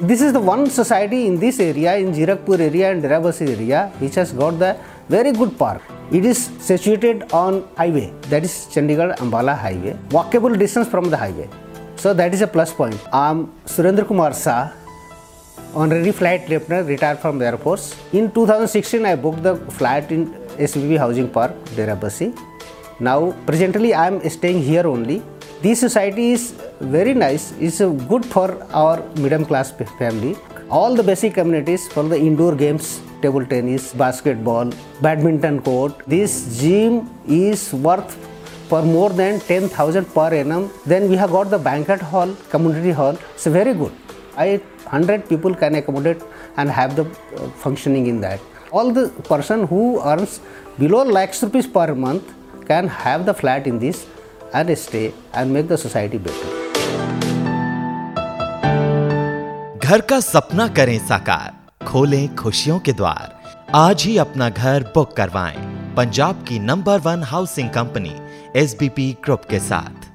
This is the one society in this area, in Zirakpur area and Dera Bassi area, which has got the very good park. It is situated on highway, that is Chandigarh Ambala highway, walkable distance from the highway. So that is a plus point. I am Surendra Kumar Shah, honorary flight lieutenant, retired from the Air Force. In 2016, I booked the flat in SBP Housing Park, Dera Bassi. Now, presently, I am staying here only. This society is very nice. It's good for our middle class family. All the basic amenities for the indoor games, table tennis, basketball, badminton court. This gym is worth for more than 10,000 per annum. Then we have got the banquet hall, community hall. It's very good. I 100 people can accommodate and have the uh, functioning in that. All the person who earns below lakhs rupees per month can have the flat in this and stay and make the society better. घर का सपना करें साकार, खोलें खुशियों के द्वार। आज ही अपना घर बुक करवाएँ। पंजाब की number one housing company SBP group के साथ।